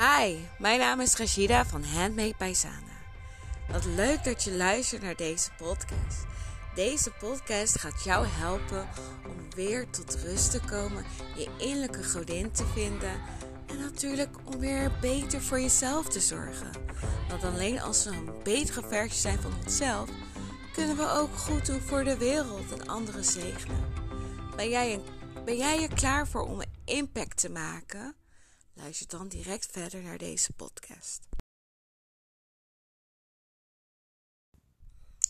Hi, mijn naam is Rashida van Handmade by Sana. Wat leuk dat je luistert naar deze podcast. Deze podcast gaat jou helpen om weer tot rust te komen, je innerlijke godin te vinden en natuurlijk om weer beter voor jezelf te zorgen. Want alleen als we een betere versie zijn van onszelf, kunnen we ook goed doen voor de wereld en anderen zegenen. Ben jij, ben jij er klaar voor om impact te maken? Luister dan direct verder naar deze podcast.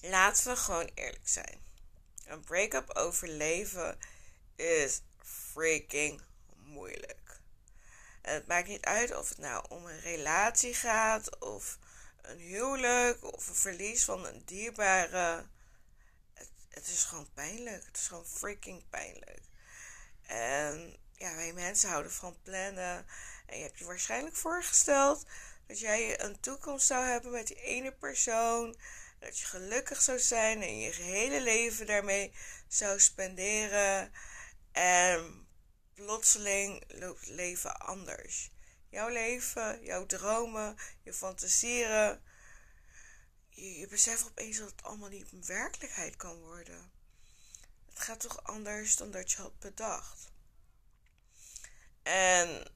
Laten we gewoon eerlijk zijn. Een break-up overleven is freaking moeilijk. En het maakt niet uit of het nou om een relatie gaat, of een huwelijk, of een verlies van een dierbare. Het, het is gewoon pijnlijk. Het is gewoon freaking pijnlijk. En ja, wij mensen houden van plannen. En je hebt je waarschijnlijk voorgesteld dat jij een toekomst zou hebben met die ene persoon. Dat je gelukkig zou zijn en je hele leven daarmee zou spenderen. En plotseling loopt het leven anders. Jouw leven, jouw dromen, je fantasieën. Je, je beseft opeens dat het allemaal niet werkelijkheid kan worden. Het gaat toch anders dan dat je had bedacht. En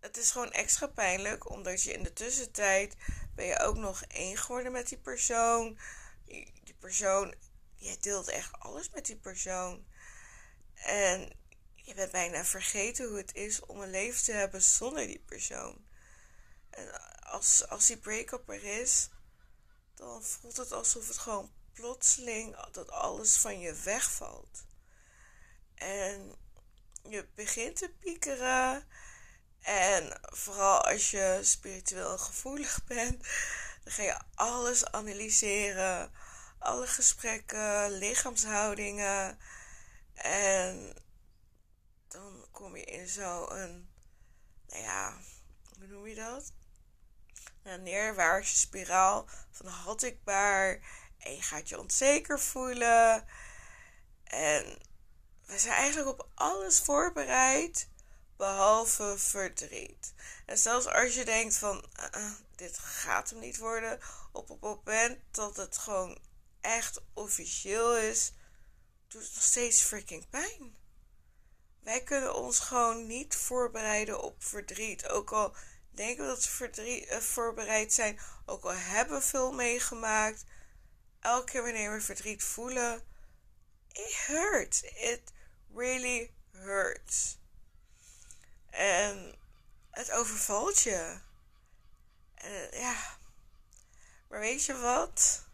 het is gewoon extra pijnlijk, omdat je in de tussentijd ben je ook nog één geworden met die persoon. Die persoon, je deelt echt alles met die persoon. En je bent bijna vergeten hoe het is om een leven te hebben zonder die persoon. En als, als die break-up er is, dan voelt het alsof het gewoon plotseling dat alles van je wegvalt. En je begint te piekeren. En vooral als je spiritueel gevoelig bent, dan ga je alles analyseren. Alle gesprekken, lichaamshoudingen. En dan kom je in zo'n, nou ja, hoe noem je dat? Een neerwaartse spiraal van had ik maar. En je gaat je onzeker voelen. En we zijn eigenlijk op alles voorbereid behalve verdriet. En zelfs als je denkt van uh, dit gaat hem niet worden, op het moment dat het gewoon echt officieel is, doet het nog steeds freaking pijn. Wij kunnen ons gewoon niet voorbereiden op verdriet. Ook al denken we dat we uh, voorbereid zijn, ook al hebben we veel meegemaakt, elke keer wanneer we verdriet voelen, it hurts. It really hurts. En het overvalt je. En, ja. Maar weet je wat?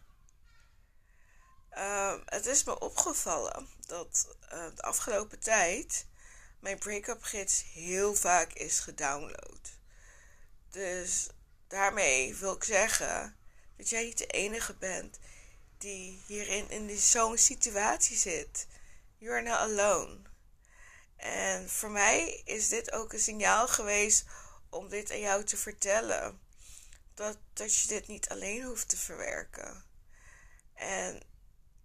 Uh, het is me opgevallen dat uh, de afgelopen tijd mijn break-up gids heel vaak is gedownload. Dus daarmee wil ik zeggen dat jij niet de enige bent die hierin in zo'n situatie zit. You're not alone. En voor mij is dit ook een signaal geweest om dit aan jou te vertellen. Dat, dat je dit niet alleen hoeft te verwerken. En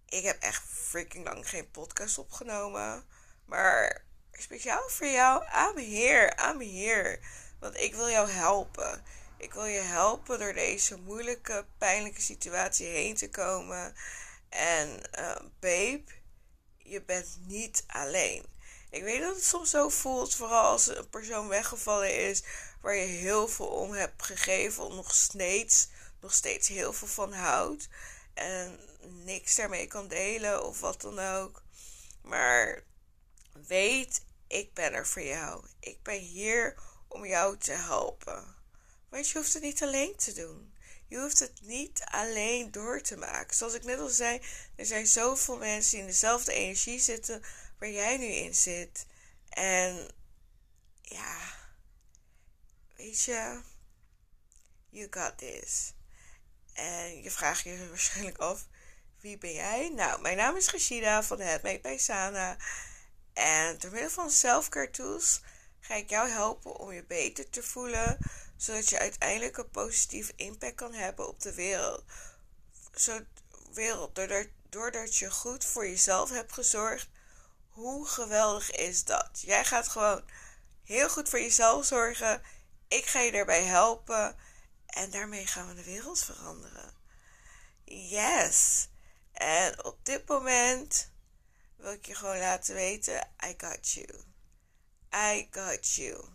ik heb echt freaking lang geen podcast opgenomen. Maar speciaal voor jou, I'm here, I'm here. Want ik wil jou helpen. Ik wil je helpen door deze moeilijke, pijnlijke situatie heen te komen. En uh, babe, je bent niet alleen. Ik weet dat het soms zo voelt, vooral als een persoon weggevallen is waar je heel veel om hebt gegeven, nog steeds, nog steeds heel veel van houdt en niks daarmee kan delen of wat dan ook. Maar weet, ik ben er voor jou. Ik ben hier om jou te helpen. Want je hoeft het niet alleen te doen. Je hoeft het niet alleen door te maken. Zoals ik net al zei, er zijn zoveel mensen die in dezelfde energie zitten waar jij nu in zit. En ja, weet je, you got this. En je vraagt je waarschijnlijk af, wie ben jij? Nou, mijn naam is Rashida van het Make bij Sana. En door middel van self-care tools ga ik jou helpen om je beter te voelen, zodat je uiteindelijk een positieve impact kan hebben op de wereld. Zo, wereld doordat, doordat je goed voor jezelf hebt gezorgd hoe geweldig is dat? Jij gaat gewoon heel goed voor jezelf zorgen ik ga je daarbij helpen en daarmee gaan we de wereld veranderen. Yes. En op dit moment wil ik je gewoon laten weten: I got you. I got you.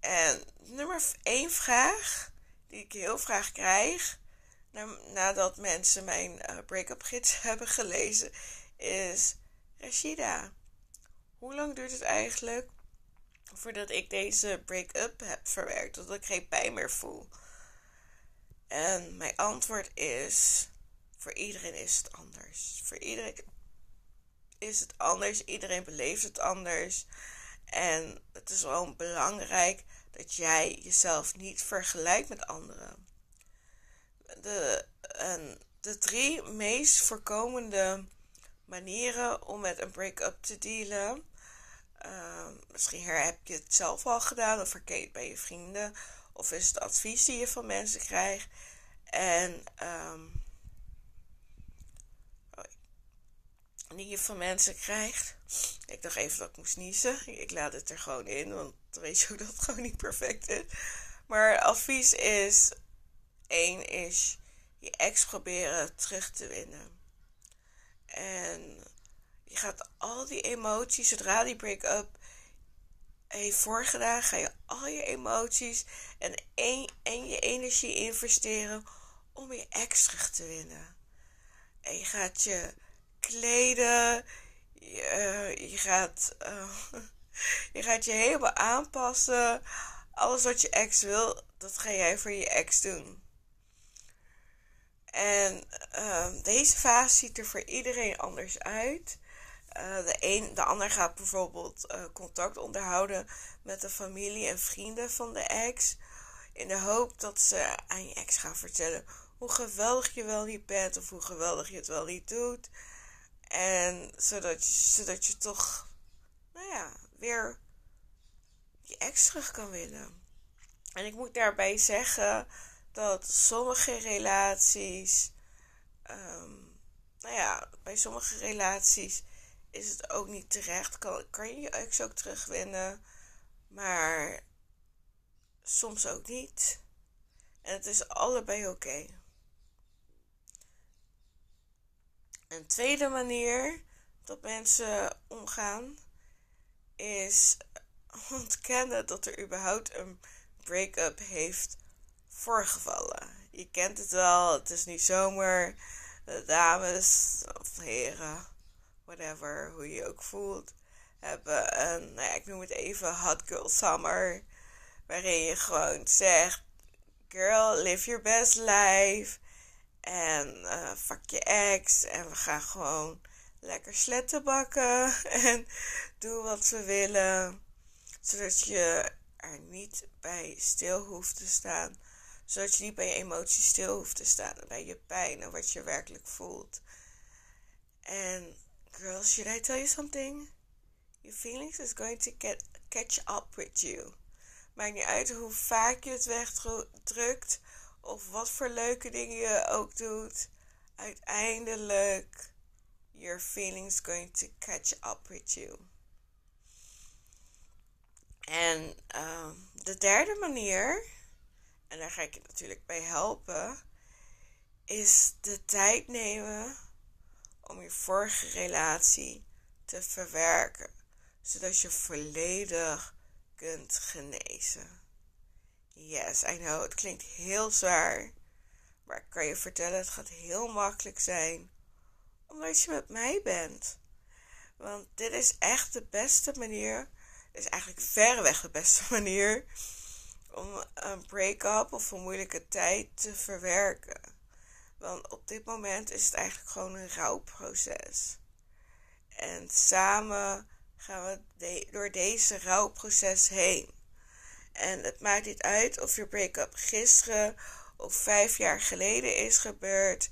En nummer één vraag die ik heel graag krijg nadat mensen mijn uh, break-up gids hebben gelezen is: Rashida, hoe lang duurt het eigenlijk voordat ik deze break-up heb verwerkt, totdat ik geen pijn meer voel? En mijn antwoord is: voor iedereen is het anders. Voor iedereen is het anders. Iedereen beleeft het anders. En het is wel belangrijk dat jij jezelf niet vergelijkt met anderen. De, en de drie meest voorkomende manieren om met een break-up te dealen. Uh, misschien heb je het zelf al gedaan of herken je het bij je vrienden. Of is het advies die je van mensen krijgt. En um, je van mensen krijgt. Ik dacht even dat ik moest niezen. Ik laat het er gewoon in, want weet je ook dat gewoon niet perfect is. Maar advies is: één is je ex proberen terug te winnen. En je gaat al die emoties, zodra die break-up heeft voorgedaan, ga je al je emoties en, en je energie investeren om je ex terug te winnen. En je gaat je kleden. Je, eh, gaat, uh, je gaat je helemaal aanpassen. Alles wat je ex wil, dat ga jij voor je ex doen. En uh, deze fase ziet er voor iedereen anders uit. Uh, de, een, de ander gaat bijvoorbeeld contact onderhouden met de familie en vrienden van de ex. In de hoop dat ze aan je ex gaan vertellen hoe geweldig je wel niet bent of hoe geweldig je het wel niet doet. En zodat je, zodat je toch, nou ja, weer je ex terug kan winnen. En ik moet daarbij zeggen dat sommige relaties, um, nou ja, bij sommige relaties is het ook niet terecht. Kan, kan je je ex ook terugwinnen, maar soms ook niet. En het is allebei oké. Een tweede manier dat mensen omgaan is ontkennen dat er überhaupt een break-up heeft voorgevallen. Je kent het wel, het is niet zomer. De dames of heren, whatever, hoe je je ook voelt, hebben een, nou ja, ik noem het even hot girl summer. Waarin je gewoon zegt, girl, live your best life. En uh, fuck je ex. En we gaan gewoon lekker sletten bakken. En doen wat we willen. Zodat je er niet bij stil hoeft te staan. Zodat je niet bij je emoties stil hoeft te staan. Bij je pijn en wat je werkelijk voelt. En girls, should I tell you something? Your feelings is going to get, catch up with you. Maakt niet uit hoe vaak je het wegdrukt of wat voor leuke dingen je ook doet, uiteindelijk your feelings going to catch up with you. En uh, de derde manier, en daar ga ik je natuurlijk bij helpen, is de tijd nemen om je vorige relatie te verwerken, zodat je volledig kunt genezen. Yes, I know. Het klinkt heel zwaar. Maar ik kan je vertellen, het gaat heel makkelijk zijn. Omdat je met mij bent. Want dit is echt de beste manier. Dit is eigenlijk verreweg de beste manier. Om een break-up of een moeilijke tijd te verwerken. Want op dit moment is het eigenlijk gewoon een rouwproces. En samen gaan we door deze rouwproces heen. En het maakt niet uit of je break-up gisteren of vijf jaar geleden is gebeurd.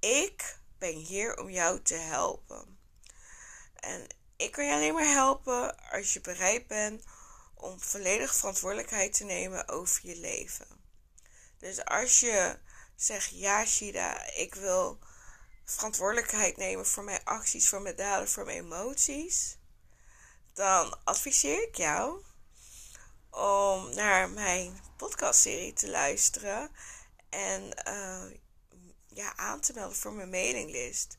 Ik ben hier om jou te helpen. En ik kan je alleen maar helpen als je bereid bent om volledig verantwoordelijkheid te nemen over je leven. Dus als je zegt, ja Shida, ik wil verantwoordelijkheid nemen voor mijn acties, voor mijn daden, voor mijn emoties, dan adviseer ik jou om naar mijn podcastserie te luisteren en uh, ja, aan te melden voor mijn mailinglist.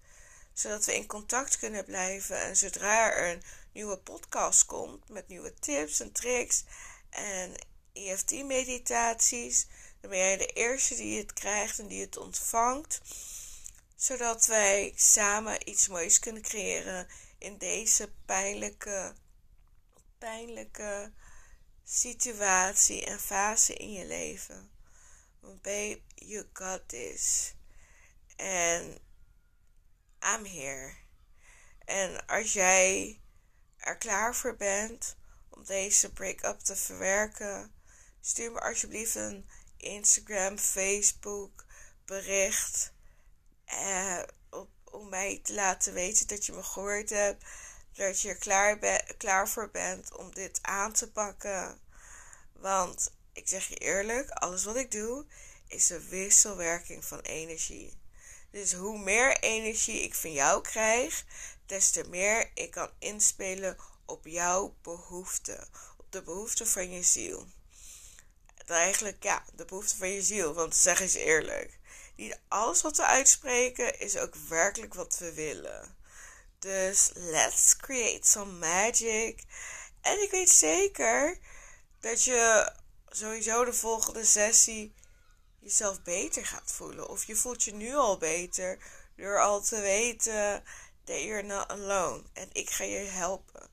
Zodat we in contact kunnen blijven en zodra er een nieuwe podcast komt met nieuwe tips en tricks en EFT-meditaties, dan ben jij de eerste die het krijgt en die het ontvangt. Zodat wij samen iets moois kunnen creëren in deze pijnlijke, pijnlijke situatie en fase in je leven. Want babe, you got this. En I'm here. En als jij er klaar voor bent om deze break-up te verwerken, stuur me alsjeblieft een Instagram, Facebook bericht. Eh, op, om mij te laten weten dat je me gehoord hebt. Dat je er klaar, klaar voor bent om dit aan te pakken. Want ik zeg je eerlijk, alles wat ik doe is een wisselwerking van energie. Dus hoe meer energie ik van jou krijg, des te meer ik kan inspelen op jouw behoeften. Op de behoeften van je ziel. Eigenlijk, ja, de behoeften van je ziel. Want zeg eens eerlijk. Niet alles wat we uitspreken is ook werkelijk wat we willen. Dus let's create some magic. En ik weet zeker dat je sowieso de volgende sessie jezelf beter gaat voelen. Of je voelt je nu al beter door al te weten that you're not alone. En ik ga je helpen.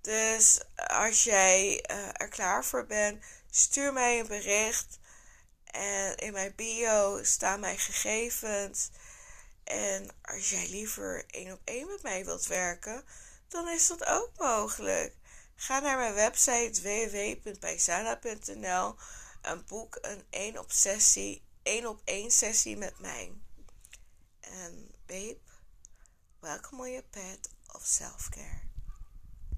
Dus als jij uh, er klaar voor bent, stuur mij een bericht. En in mijn bio staan mijn gegevens. En als jij liever één op één met mij wilt werken, dan is dat ook mogelijk. Ga naar mijn website www.paisana.nl en boek een 1 op sessie, 1 op 1 sessie met mij. En babe, welkom on your path of self-care.